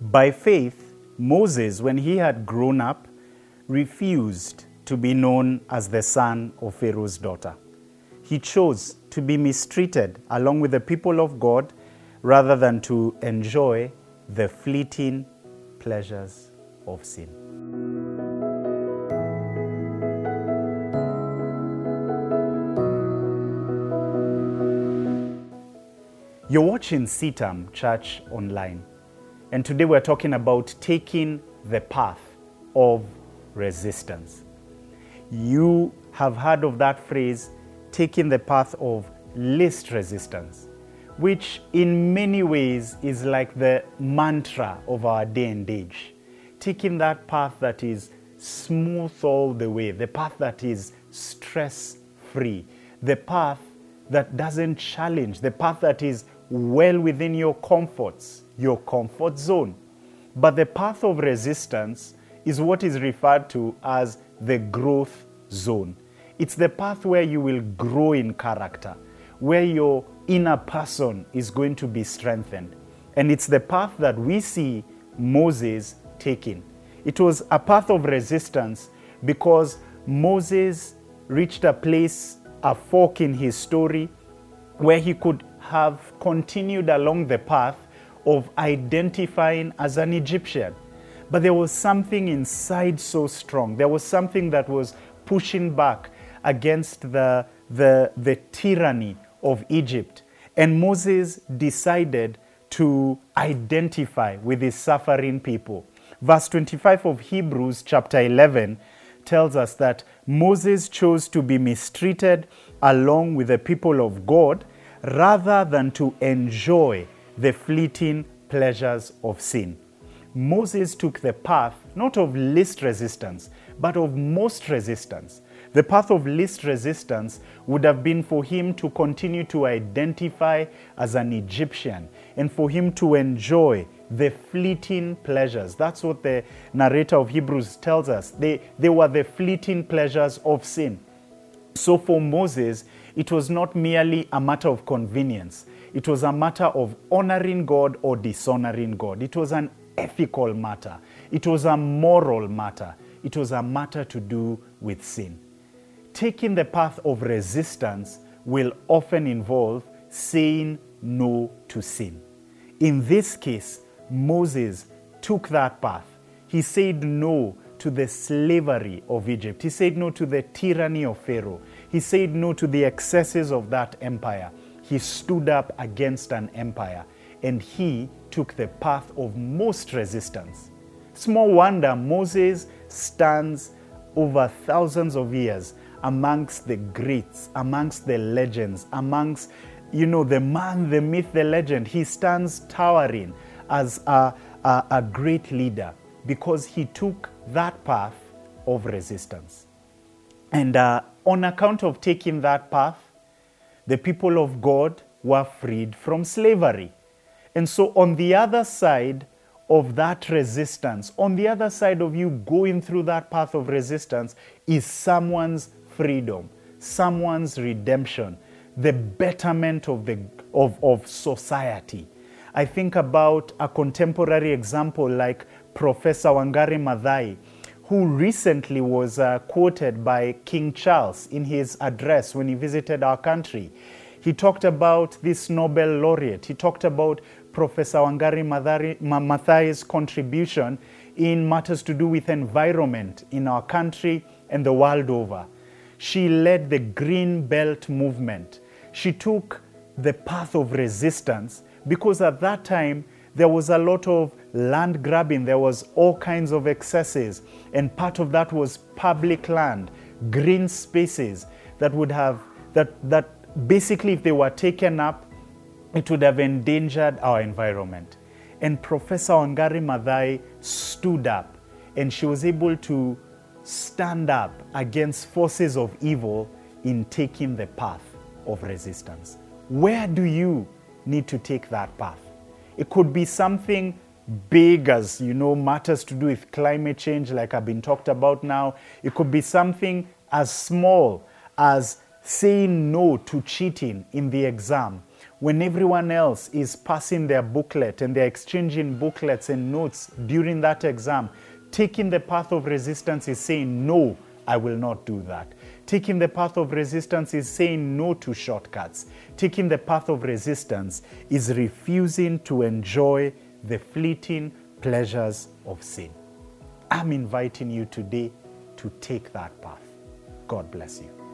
By faith, Moses, when he had grown up, refused to be known as the son of Pharaoh's daughter. He chose to be mistreated along with the people of God rather than to enjoy the fleeting pleasures of sin. You're watching CITAM Church Online, and today we're talking about taking the path of resistance. You have heard of that phrase, taking the path of least resistance, which in many ways is like the mantra of our day and age. Taking that path that is smooth all the way, the path that is stress free, the path that doesn't challenge, the path that is well within your comforts, your comfort zone. But the path of resistance is what is referred to as the growth zone. It's the path where you will grow in character, where your inner person is going to be strengthened. And it's the path that we see Moses taking. It was a path of resistance because Moses reached a place, a fork in his story, where he could have continued along the path of identifying as an Egyptian. But there was something inside so strong. There was something that was pushing back against the, the, the tyranny of Egypt. And Moses decided to identify with his suffering people. Verse 25 of Hebrews, chapter 11, tells us that Moses chose to be mistreated along with the people of God rather than to enjoy the fleeting pleasures of sin. Moses took the path not of least resistance, but of most resistance. The path of least resistance would have been for him to continue to identify as an Egyptian and for him to enjoy the fleeting pleasures. That's what the narrator of Hebrews tells us. They, they were the fleeting pleasures of sin. So for Moses, it was not merely a matter of convenience, it was a matter of honoring God or dishonoring God. It was an ethical matter, it was a moral matter, it was a matter to do with sin. Taking the path of resistance will often involve saying no to sin. In this case, Moses took that path. He said no to the slavery of Egypt. He said no to the tyranny of Pharaoh. He said no to the excesses of that empire. He stood up against an empire and he took the path of most resistance. Small wonder Moses stands over thousands of years amongst the greats, amongst the legends, amongst, you know, the man, the myth, the legend. He stands towering as a, a, a great leader because he took that path of resistance. And uh, on account of taking that path, the people of God were freed from slavery. And so, on the other side of that resistance, on the other side of you going through that path of resistance, is someone's freedom, someone's redemption, the betterment of, the, of, of society. I think about a contemporary example like Professor Wangari Maathai, who recently was uh, quoted by King Charles in his address when he visited our country. He talked about this Nobel laureate. He talked about Professor Wangari Maathai's contribution in matters to do with environment in our country and the world over. She led the Green Belt movement. She took the path of resistance because at that time there was a lot of land grabbing, there was all kinds of excesses, and part of that was public land, green spaces that would have that that basically if they were taken up, it would have endangered our environment. And Professor Wangari Maathai stood up and she was able to stand up against forces of evil in taking the path of resistance. Where do you need to take that path? It could be something big as, you know, matters to do with climate change, like I've been talked about now. It could be something as small as saying no to cheating in the exam when everyone else is passing their booklet and they're exchanging booklets and notes during that exam, taking the path of resistance is saying, No, I will not do that. Taking the path of resistance is saying no to shortcuts. Taking the path of resistance is refusing to enjoy the fleeting pleasures of sin. I'm inviting you today to take that path. God bless you.